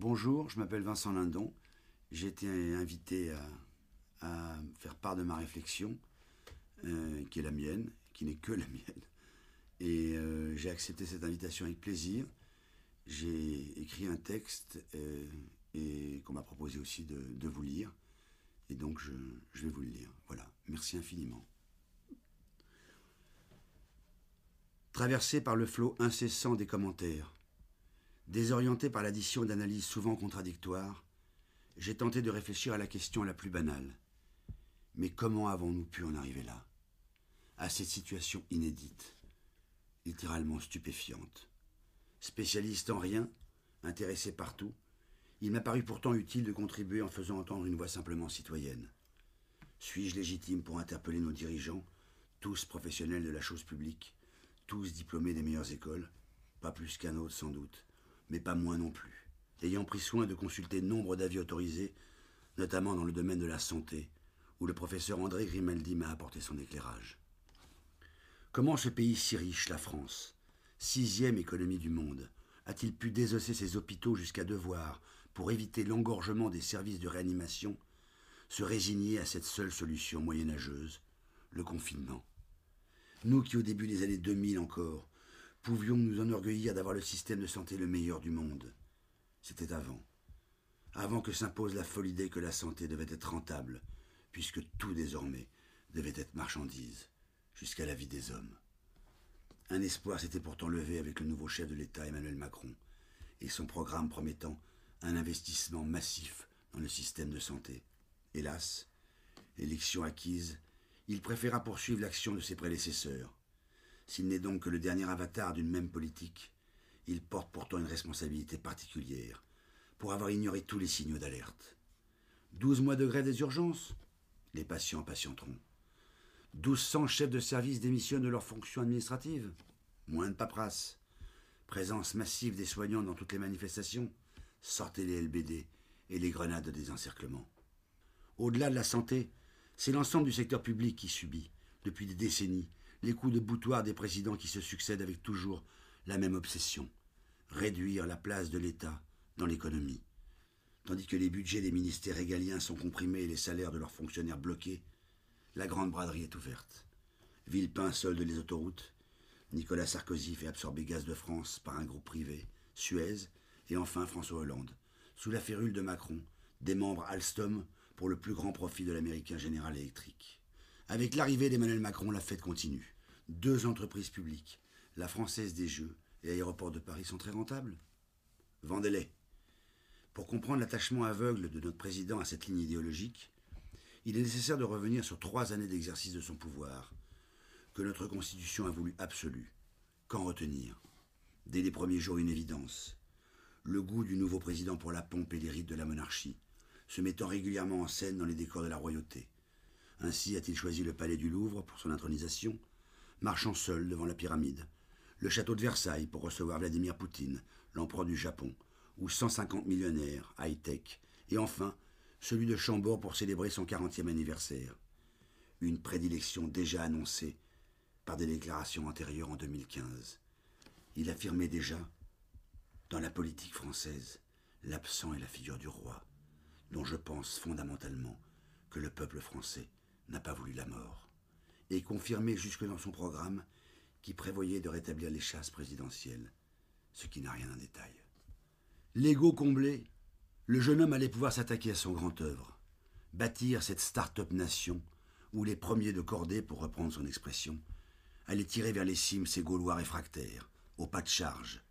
Bonjour, je m'appelle Vincent Lindon. J'ai été invité à, faire part de ma réflexion, euh, qui est la mienne, qui n'est que la mienne. Et euh, j'ai accepté cette invitation avec plaisir. J'ai écrit un texte euh, et qu'on m'a proposé aussi de, vous lire. Et donc je, je vais vous le lire. Voilà, merci infiniment. Traversé par le flot incessant des commentaires, Désorienté par l'addition d'analyses souvent contradictoires, j'ai tenté de réfléchir à la question la plus banale. Mais comment avons-nous pu en arriver là À cette situation inédite, littéralement stupéfiante? Spécialiste en rien, intéressé partout, il m'a paru pourtant utile de contribuer en faisant entendre une voix simplement citoyenne. Suis-je légitime pour interpeller nos dirigeants, tous professionnels de la chose publique, tous diplômés des meilleures écoles? Pas plus qu'un autre sans doute mais pas moins non plus, ayant pris soin de consulter nombre d'avis autorisés, notamment dans le domaine de la santé, où le professeur André Grimaldi m'a apporté son éclairage. Comment ce pays si riche, la France, sixième économie du monde, a-t-il pu désosser ses hôpitaux jusqu'à devoir, pour éviter l'engorgement des services de réanimation, se résigner à cette seule solution moyenâgeuse, le confinement? Nous qui, au début des années 2000 encore, pouvions nous enorgueillir d'avoir le système de santé le meilleur du monde. C'était avant. Avant que s'impose la folle idée que la santé devait être rentable, puisque tout désormais devait être marchandise, jusqu'à la vie des hommes. Un espoir s'était pourtant levé avec le nouveau chef de l'État, Emmanuel Macron, et son programme promettant un investissement massif dans le système de santé. Hélas, élection acquise, il préféra poursuivre l'action de ses prédécesseurs, s'il n'est donc que le dernier avatar d'une même politique, il porte pourtant une responsabilité particulière pour avoir ignoré tous les signaux d'alerte. Douze mois de grève des urgences? Les patients patienteront. Douze cents chefs de service démissionnent de leurs fonctions administratives? Moins de paperasse. Présence massive des soignants dans toutes les manifestations Sortez les LBD et les grenades de désencerclement. Au-delà de la santé, c'est l'ensemble du secteur public qui subit, depuis des décennies, les coups de boutoir des présidents qui se succèdent avec toujours la même obsession réduire la place de l'État dans l'économie. Tandis que les budgets des ministères régaliens sont comprimés et les salaires de leurs fonctionnaires bloqués, la grande braderie est ouverte. Villepin solde les autoroutes, Nicolas Sarkozy fait absorber Gaz de France par un groupe privé, Suez, et enfin François Hollande, sous la férule de Macron, des membres Alstom pour le plus grand profit de l'américain General Electric. Avec l'arrivée d'Emmanuel Macron, la fête continue. Deux entreprises publiques, la Française des Jeux et Aéroports de Paris, sont très rentables. Vendez-les. Pour comprendre l'attachement aveugle de notre président à cette ligne idéologique, il est nécessaire de revenir sur trois années d'exercice de son pouvoir, que notre Constitution a voulu absolue. Qu'en retenir? Dès les premiers jours, une évidence. Le goût du nouveau président pour la pompe et les rites de la monarchie, se mettant régulièrement en scène dans les décors de la royauté. Ainsi a-t-il choisi le palais du Louvre pour son intronisation, marchant seul devant la pyramide, le château de Versailles pour recevoir Vladimir Poutine, l'empereur du Japon, ou 150 millionnaires, high-tech, et enfin celui de Chambord pour célébrer son 40e anniversaire. Une prédilection déjà annoncée par des déclarations antérieures en 2015. Il affirmait déjà, dans la politique française, l'absent est la figure du roi, dont je pense fondamentalement que le peuple français n'a pas voulu la mort, et confirmé jusque dans son programme qui prévoyait de rétablir les chasses présidentielles, ce qui n'a rien d'un détail. L'ego comblé, le jeune homme allait pouvoir s'attaquer à son grand œuvre, bâtir cette start-up nation où les premiers de cordée, pour reprendre son expression, allaient tirer vers les cimes ces Gaulois réfractaires, au pas de charge,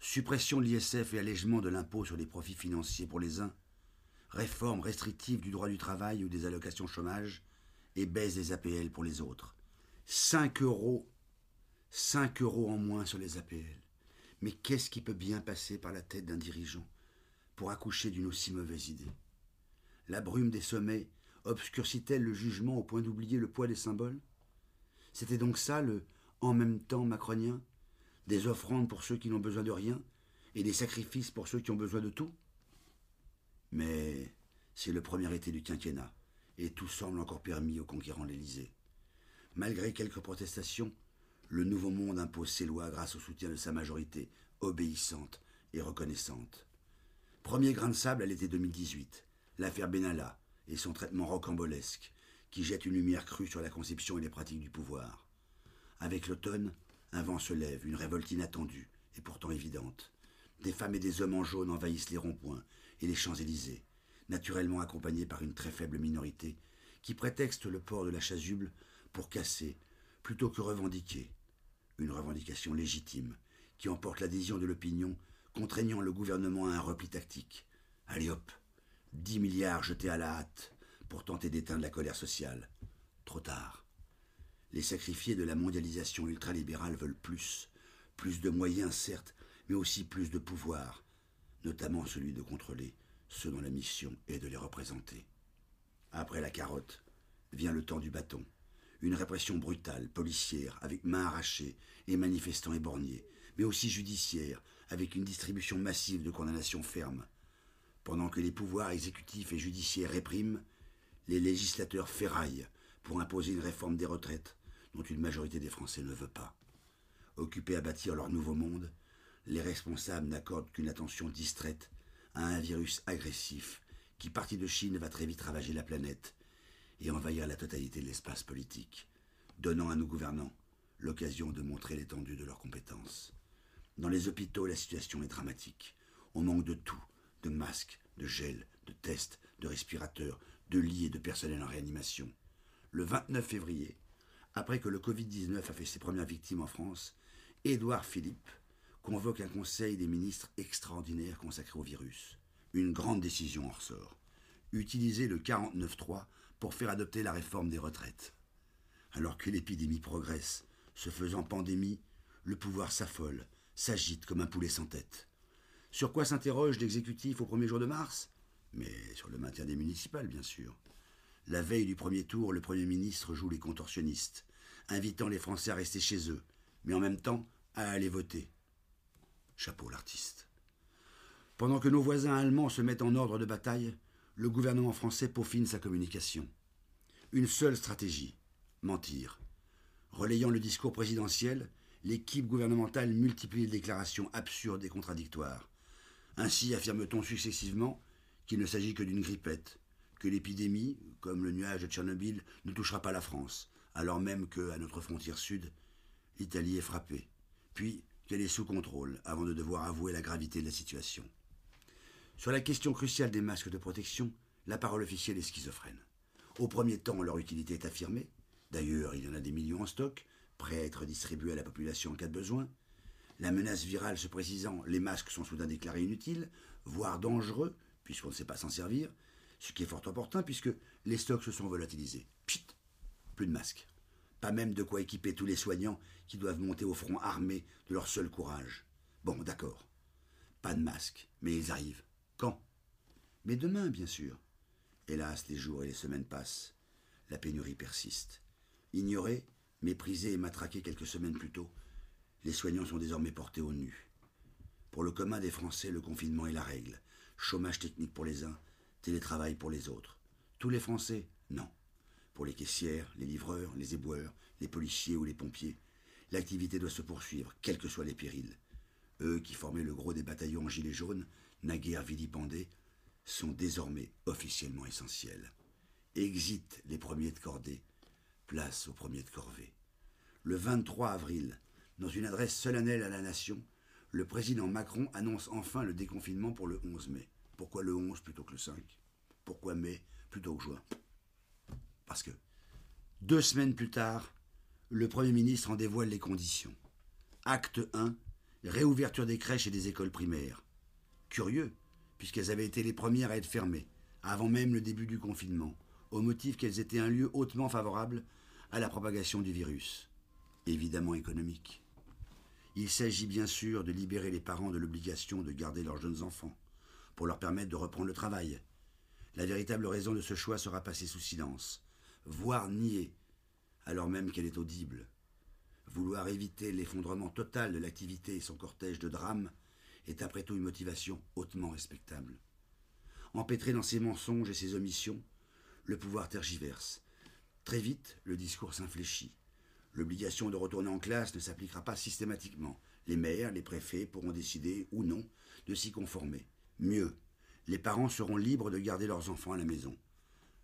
suppression de l'ISF et allègement de l'impôt sur les profits financiers pour les uns, réforme restrictive du droit du travail ou des allocations chômage, et baisse des APL pour les autres. 5 euros, 5 euros en moins sur les APL. Mais qu'est-ce qui peut bien passer par la tête d'un dirigeant pour accoucher d'une aussi mauvaise idée? La brume des sommets obscurcit-elle le jugement au point d'oublier le poids des symboles? C'était donc ça le en même temps macronien Des offrandes pour ceux qui n'ont besoin de rien et des sacrifices pour ceux qui ont besoin de tout? Mais c'est le premier été du quinquennat et tout semble encore permis aux conquérants de l'Élysée. Malgré quelques protestations, le Nouveau Monde impose ses lois grâce au soutien de sa majorité obéissante et reconnaissante. Premier grain de sable à l'été 2018, l'affaire Benalla et son traitement rocambolesque, qui jette une lumière crue sur la conception et les pratiques du pouvoir. Avec l'automne, un vent se lève, une révolte inattendue et pourtant évidente. Des femmes et des hommes en jaune envahissent les ronds-points et les Champs-Élysées, naturellement accompagnés par une très faible minorité qui prétexte le port de la chasuble pour casser plutôt que revendiquer. Une revendication légitime qui emporte l'adhésion de l'opinion, contraignant le gouvernement à un repli tactique. Allez hop, dix milliards jetés à la hâte pour tenter d'éteindre la colère sociale. Trop tard. Les sacrifiés de la mondialisation ultralibérale veulent plus, plus de moyens certes, mais aussi plus de pouvoir, notamment celui de contrôler ceux dont la mission est de les représenter. Après la carotte, vient le temps du bâton. Une répression brutale, policière, avec mains arrachées et manifestants éborgnés, mais aussi judiciaire, avec une distribution massive de condamnations fermes. Pendant que les pouvoirs exécutifs et judiciaires répriment, les législateurs ferraillent pour imposer une réforme des retraites dont une majorité des Français ne veut pas. Occupés à bâtir leur nouveau monde, les responsables n'accordent qu'une attention distraite à un virus agressif qui, parti de Chine, va très vite ravager la planète et envahir la totalité de l'espace politique, donnant à nos gouvernants l'occasion de montrer l'étendue de leurs compétences. Dans les hôpitaux, la situation est dramatique. On manque de tout, de masques, de gel, de tests, de respirateurs, de lits et de personnel en réanimation. Le 29 février, après que le Covid-19 a fait ses premières victimes en France, Édouard Philippe convoque un conseil des ministres extraordinaire consacré au virus. Une grande décision en ressort. Utiliser le 49.3 pour faire adopter la réforme des retraites. Alors que l'épidémie progresse, se faisant pandémie, le pouvoir s'affole, s'agite comme un poulet sans tête. Sur quoi s'interroge l'exécutif au premier jour de mars? Mais sur le maintien des municipales, bien sûr. La veille du premier tour, le Premier ministre joue les contorsionnistes, invitant les Français à rester chez eux, mais en même temps à aller voter. Chapeau l'artiste. Pendant que nos voisins allemands se mettent en ordre de bataille, le gouvernement français peaufine sa communication. Une seule stratégie mentir. Relayant le discours présidentiel, l'équipe gouvernementale multiplie les déclarations absurdes et contradictoires. Ainsi affirme-t-on successivement qu'il ne s'agit que d'une grippette, que l'épidémie, comme le nuage de Tchernobyl, ne touchera pas la France, alors même que, à notre frontière sud, l'Italie est frappée, puis qu'elle est sous contrôle, avant de devoir avouer la gravité de la situation. Sur la question cruciale des masques de protection, la parole officielle est schizophrène. Au premier temps, leur utilité est affirmée. D'ailleurs, il y en a des millions en stock, prêts à être distribués à la population en cas de besoin. La menace virale se précisant, les masques sont soudain déclarés inutiles, voire dangereux, puisqu'on ne sait pas s'en servir, ce qui est fort opportun puisque les stocks se sont volatilisés. Pchit Plus de masques. Pas même de quoi équiper tous les soignants qui doivent monter au front armés de leur seul courage. Bon, d'accord. Pas de masques, mais ils arrivent. Quand? Mais demain, bien sûr. Hélas, les jours et les semaines passent. La pénurie persiste. Ignorés, méprisés et matraqués quelques semaines plus tôt, les soignants sont désormais portés au nu. Pour le commun des Français, le confinement est la règle. Chômage technique pour les uns, télétravail pour les autres. Tous les Français? Non. Pour les caissières, les livreurs, les éboueurs, les policiers ou les pompiers, l'activité doit se poursuivre, quels que soient les périls. Eux qui formaient le gros des bataillons en gilets jaunes naguère vilipendés, sont désormais officiellement essentiels. Exit les premiers de cordée, place aux premiers de corvée. Le 23 avril, dans une adresse solennelle à la nation, le président Macron annonce enfin le déconfinement pour le 11 mai. Pourquoi le 11 plutôt que le 5 Pourquoi mai plutôt que juin? Parce que deux semaines plus tard, le Premier ministre en dévoile les conditions. Acte 1, réouverture des crèches et des écoles primaires. Curieux, puisqu'elles avaient été les premières à être fermées, avant même le début du confinement, au motif qu'elles étaient un lieu hautement favorable à la propagation du virus. Évidemment économique. Il s'agit bien sûr de libérer les parents de l'obligation de garder leurs jeunes enfants, pour leur permettre de reprendre le travail. La véritable raison de ce choix sera passée sous silence, voire niée, alors même qu'elle est audible. Vouloir éviter l'effondrement total de l'activité et son cortège de drames est après tout une motivation hautement respectable. Empêtré dans ses mensonges et ses omissions, le pouvoir tergiverse. Très vite, le discours s'infléchit. L'obligation de retourner en classe ne s'appliquera pas systématiquement. Les maires, les préfets pourront décider ou non de s'y conformer. Mieux, Les parents seront libres de garder leurs enfants à la maison.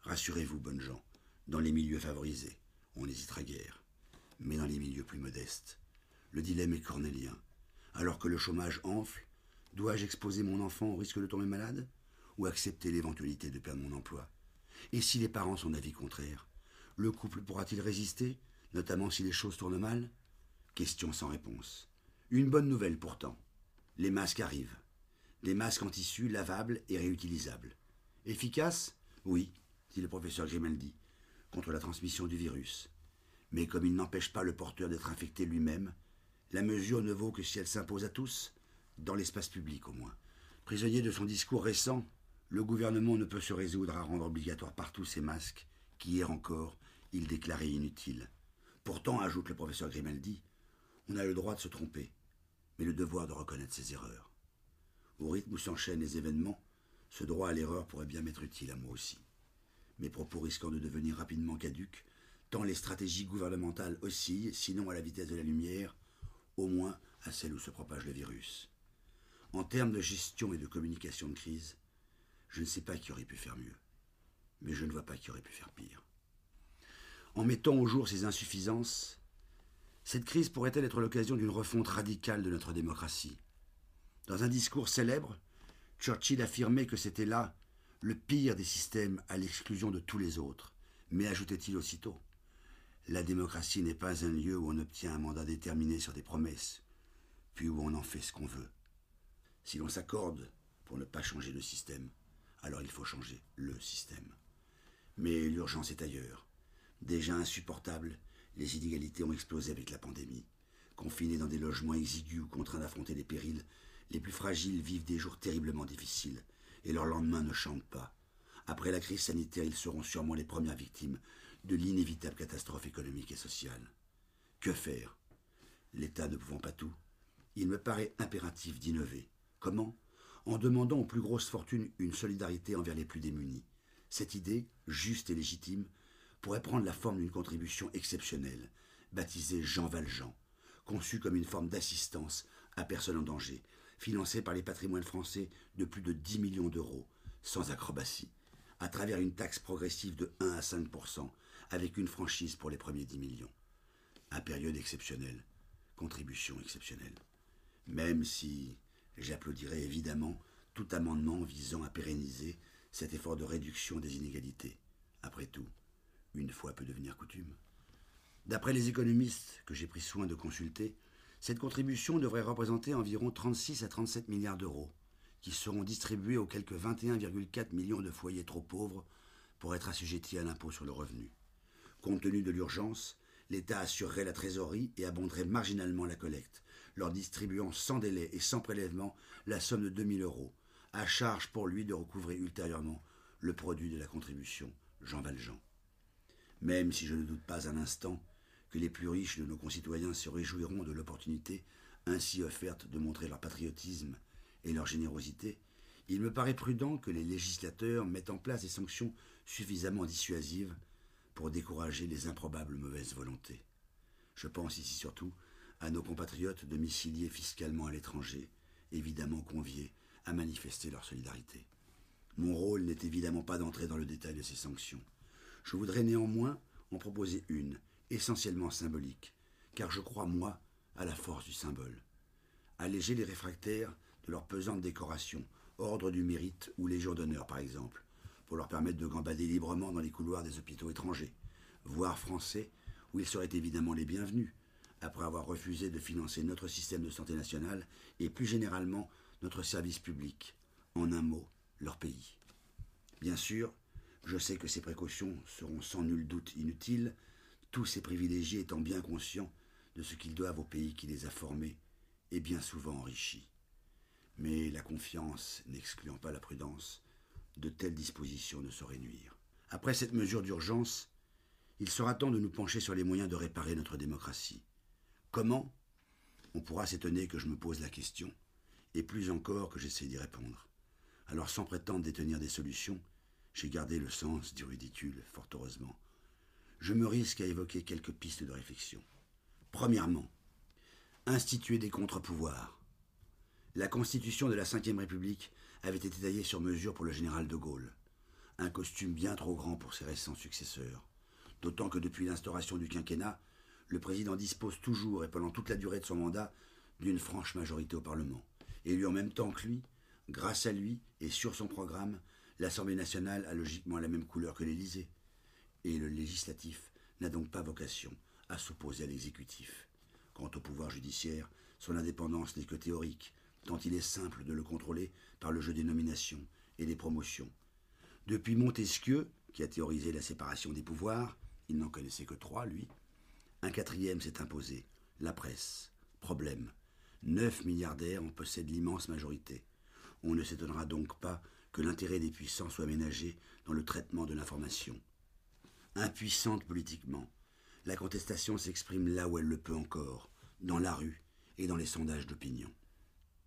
Rassurez-vous, bonnes gens, dans les milieux favorisés, on n'hésitera guère. Mais dans les milieux plus modestes, le dilemme est cornélien. Alors que le chômage enfle, dois-je exposer mon enfant au risque de tomber malade Ou accepter l'éventualité de perdre mon emploi? Et si les parents sont d'avis contraire, le couple pourra-t-il résister, notamment si les choses tournent mal? Question sans réponse. Une bonne nouvelle pourtant. Les masques arrivent. Des masques en tissu lavables et réutilisables. Efficaces Oui, dit le professeur Grimaldi, contre la transmission du virus. Mais comme il n'empêche pas le porteur d'être infecté lui-même, la mesure ne vaut que si elle s'impose à tous, dans l'espace public au moins. Prisonnier de son discours récent, le gouvernement ne peut se résoudre à rendre obligatoire partout ces masques qu'hier encore il déclarait inutiles. Pourtant, ajoute le professeur Grimaldi, on a le droit de se tromper, mais le devoir de reconnaître ses erreurs. Au rythme où s'enchaînent les événements, ce droit à l'erreur pourrait bien m'être utile à moi aussi. Mes propos risquant de devenir rapidement caduques, tant les stratégies gouvernementales oscillent, sinon à la vitesse de la lumière, au moins à celle où se propage le virus. En termes de gestion et de communication de crise, je ne sais pas qui aurait pu faire mieux, mais je ne vois pas qui aurait pu faire pire. En mettant au jour ces insuffisances, cette crise pourrait-elle être l'occasion d'une refonte radicale de notre démocratie? Dans un discours célèbre, Churchill affirmait que c'était là le pire des systèmes à l'exclusion de tous les autres. Mais ajoutait-il aussitôt, la démocratie n'est pas un lieu où on obtient un mandat déterminé sur des promesses, puis où on en fait ce qu'on veut. Si l'on s'accorde pour ne pas changer le système, alors il faut changer le système. Mais l'urgence est ailleurs. Déjà insupportable, les inégalités ont explosé avec la pandémie. Confinés dans des logements exigus ou contraints d'affronter les périls, les plus fragiles vivent des jours terriblement difficiles, et leur lendemain ne chante pas. Après la crise sanitaire, ils seront sûrement les premières victimes de l'inévitable catastrophe économique et sociale. Que faire? L'État ne pouvant pas tout, il me paraît impératif d'innover. Comment? En demandant aux plus grosses fortunes une solidarité envers les plus démunis. Cette idée, juste et légitime, pourrait prendre la forme d'une contribution exceptionnelle, baptisée Jean Valjean, conçue comme une forme d'assistance à personnes en danger, financée par les patrimoines français de plus de 10 millions d'euros, sans acrobatie, à travers une taxe progressive de 1 à 5% avec une franchise pour les premiers 10 millions. À période exceptionnelle, contribution exceptionnelle. Même si j'applaudirais évidemment tout amendement visant à pérenniser cet effort de réduction des inégalités. Après tout, une fois peut devenir coutume. D'après les économistes que j'ai pris soin de consulter, cette contribution devrait représenter environ 36 à 37 milliards d'euros, qui seront distribués aux quelques 21,4 millions de foyers trop pauvres pour être assujettis à l'impôt sur le revenu. Compte tenu de l'urgence, l'État assurerait la trésorerie et abonderait marginalement la collecte, leur distribuant sans délai et sans prélèvement la somme de 2000 euros, à charge pour lui de recouvrer ultérieurement le produit de la contribution, Jean Valjean même si je ne doute pas un instant que les plus riches de nos concitoyens se réjouiront de l'opportunité ainsi offerte de montrer leur patriotisme et leur générosité, il me paraît prudent que les législateurs mettent en place des sanctions suffisamment dissuasives pour décourager les improbables mauvaises volontés. Je pense ici surtout à nos compatriotes domiciliés fiscalement à l'étranger, évidemment conviés à manifester leur solidarité. Mon rôle n'est évidemment pas d'entrer dans le détail de ces sanctions. Je voudrais néanmoins en proposer une, essentiellement symbolique, car je crois, moi, à la force du symbole. Alléger les réfractaires de leur pesante décoration, ordre du mérite ou légion d'honneur par exemple, pour leur permettre de gambader librement dans les couloirs des hôpitaux étrangers, voire français, où ils seraient évidemment les bienvenus, après avoir refusé de financer notre système de santé nationale et plus généralement notre service public, en un mot, leur pays. Bien sûr, je sais que ces précautions seront sans nul doute inutiles, tous ces privilégiés étant bien conscients de ce qu'ils doivent au pays qui les a formés et bien souvent enrichis. Mais la confiance n'excluant pas la prudence, de telles dispositions ne sauraient nuire. Après cette mesure d'urgence, il sera temps de nous pencher sur les moyens de réparer notre démocratie. Comment? On pourra s'étonner que je me pose la question, et plus encore que j'essaie d'y répondre. Alors sans prétendre détenir des solutions, j'ai gardé le sens du ridicule, fort heureusement. Je me risque à évoquer quelques pistes de réflexion. Premièrement, instituer des contre-pouvoirs. La Constitution de la Ve République avait été taillé sur mesure pour le général de Gaulle. Un costume bien trop grand pour ses récents successeurs. D'autant que depuis l'instauration du quinquennat, le président dispose toujours et pendant toute la durée de son mandat d'une franche majorité au Parlement. Et lui en même temps que lui, grâce à lui et sur son programme, l'Assemblée nationale a logiquement la même couleur que l'Élysée. Et le législatif n'a donc pas vocation à s'opposer à l'exécutif. Quant au pouvoir judiciaire, son indépendance n'est que théorique, tant il est simple de le contrôler par le jeu des nominations et des promotions. Depuis Montesquieu, qui a théorisé la séparation des pouvoirs, il n'en connaissait que trois, lui, un quatrième s'est imposé, la presse. Problème. Neuf milliardaires en possèdent l'immense majorité. On ne s'étonnera donc pas que l'intérêt des puissants soit ménagé dans le traitement de l'information. Impuissante politiquement, la contestation s'exprime là où elle le peut encore, dans la rue et dans les sondages d'opinion.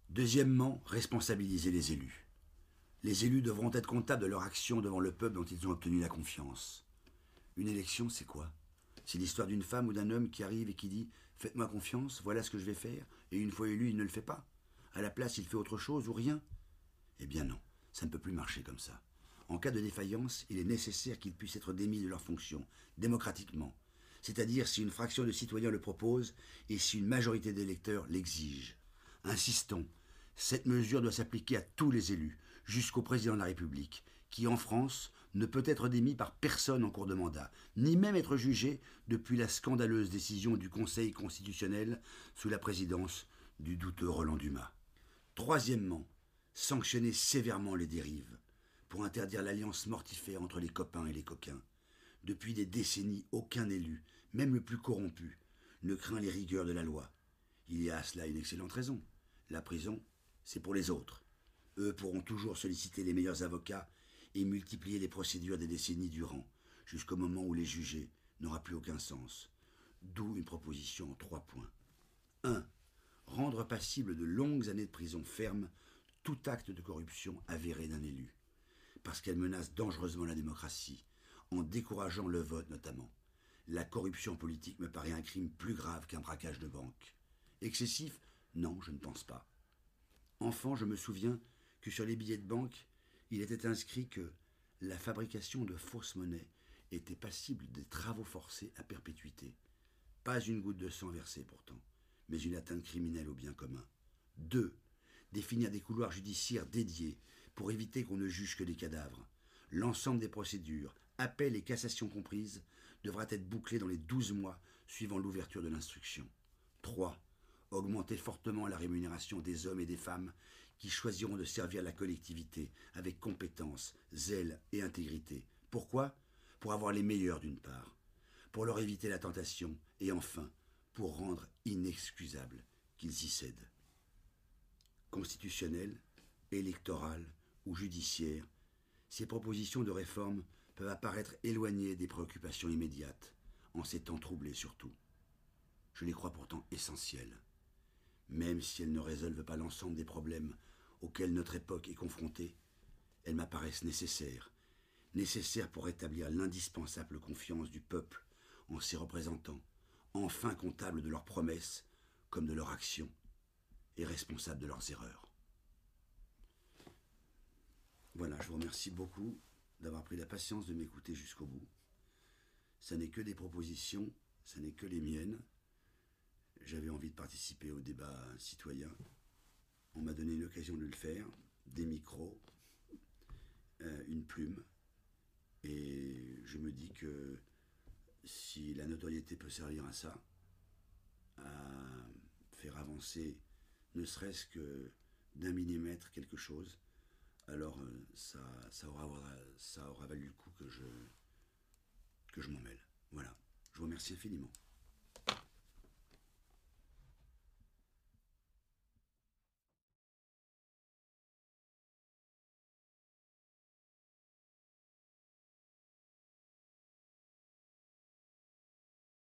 Deuxièmement, responsabiliser les élus. Les élus devront être comptables de leur action devant le peuple dont ils ont obtenu la confiance. Une élection, c'est quoi? C'est l'histoire d'une femme ou d'un homme qui arrive et qui dit Faites-moi confiance, voilà ce que je vais faire, et une fois élu, il ne le fait pas. À la place, il fait autre chose ou rien? Eh bien non, ça ne peut plus marcher comme ça. En cas de défaillance, il est nécessaire qu'ils puissent être démis de leurs fonctions, démocratiquement, c'est-à-dire si une fraction de citoyens le propose et si une majorité d'électeurs l'exige. Insistons, cette mesure doit s'appliquer à tous les élus, jusqu'au président de la République, qui en France ne peut être démis par personne en cours de mandat, ni même être jugé depuis la scandaleuse décision du Conseil constitutionnel sous la présidence du douteux Roland Dumas. Troisièmement, sanctionner sévèrement les dérives, pour interdire l'alliance mortifère entre les copains et les coquins. Depuis des décennies, aucun élu, même le plus corrompu, ne craint les rigueurs de la loi. Il y a à cela une excellente raison. La prison, c'est pour les autres. Eux pourront toujours solliciter les meilleurs avocats et multiplier les procédures des décennies durant, jusqu'au moment où les juger n'aura plus aucun sens. D'où une proposition en trois points. 1. Rendre passible de longues années de prison ferme tout acte de corruption avéré d'un élu, parce qu'elle menace dangereusement la démocratie, en décourageant le vote notamment. La corruption politique me paraît un crime plus grave qu'un braquage de banque. Excessif? Non, je ne pense pas. Enfant, je me souviens que sur les billets de banque, il était inscrit que la fabrication de fausses monnaies était passible des travaux forcés à perpétuité. Pas une goutte de sang versée pourtant, mais une atteinte criminelle au bien commun. 2. Définir des couloirs judiciaires dédiés pour éviter qu'on ne juge que des cadavres. L'ensemble des procédures, appels et cassations comprises, devra être bouclé dans les 12 mois suivant l'ouverture de l'instruction. 3 augmenter fortement la rémunération des hommes et des femmes qui choisiront de servir la collectivité avec compétence, zèle et intégrité. Pourquoi? Pour avoir les meilleurs d'une part, pour leur éviter la tentation et enfin pour rendre inexcusable qu'ils y cèdent. Constitutionnel, électoral ou judiciaire, ces propositions de réforme peuvent apparaître éloignées des préoccupations immédiates, en ces temps troublés surtout. Je les crois pourtant essentielles même si elles ne résolvent pas l'ensemble des problèmes auxquels notre époque est confrontée, elles m'apparaissent nécessaires, nécessaires pour rétablir l'indispensable confiance du peuple en ses représentants, enfin comptables de leurs promesses comme de leurs actions, et responsables de leurs erreurs. Voilà, je vous remercie beaucoup d'avoir pris la patience de m'écouter jusqu'au bout. Ce n'est que des propositions, ce n'est que les miennes j'avais envie de participer au débat citoyen. On m'a donné l'occasion de le faire, des micros, euh, une plume, et je me dis que si la notoriété peut servir à ça, à faire avancer ne serait-ce que d'un millimètre quelque chose, alors euh, ça, ça, aura, ça aura valu le coup que je, que je m'en mêle. Voilà. Je vous remercie infiniment.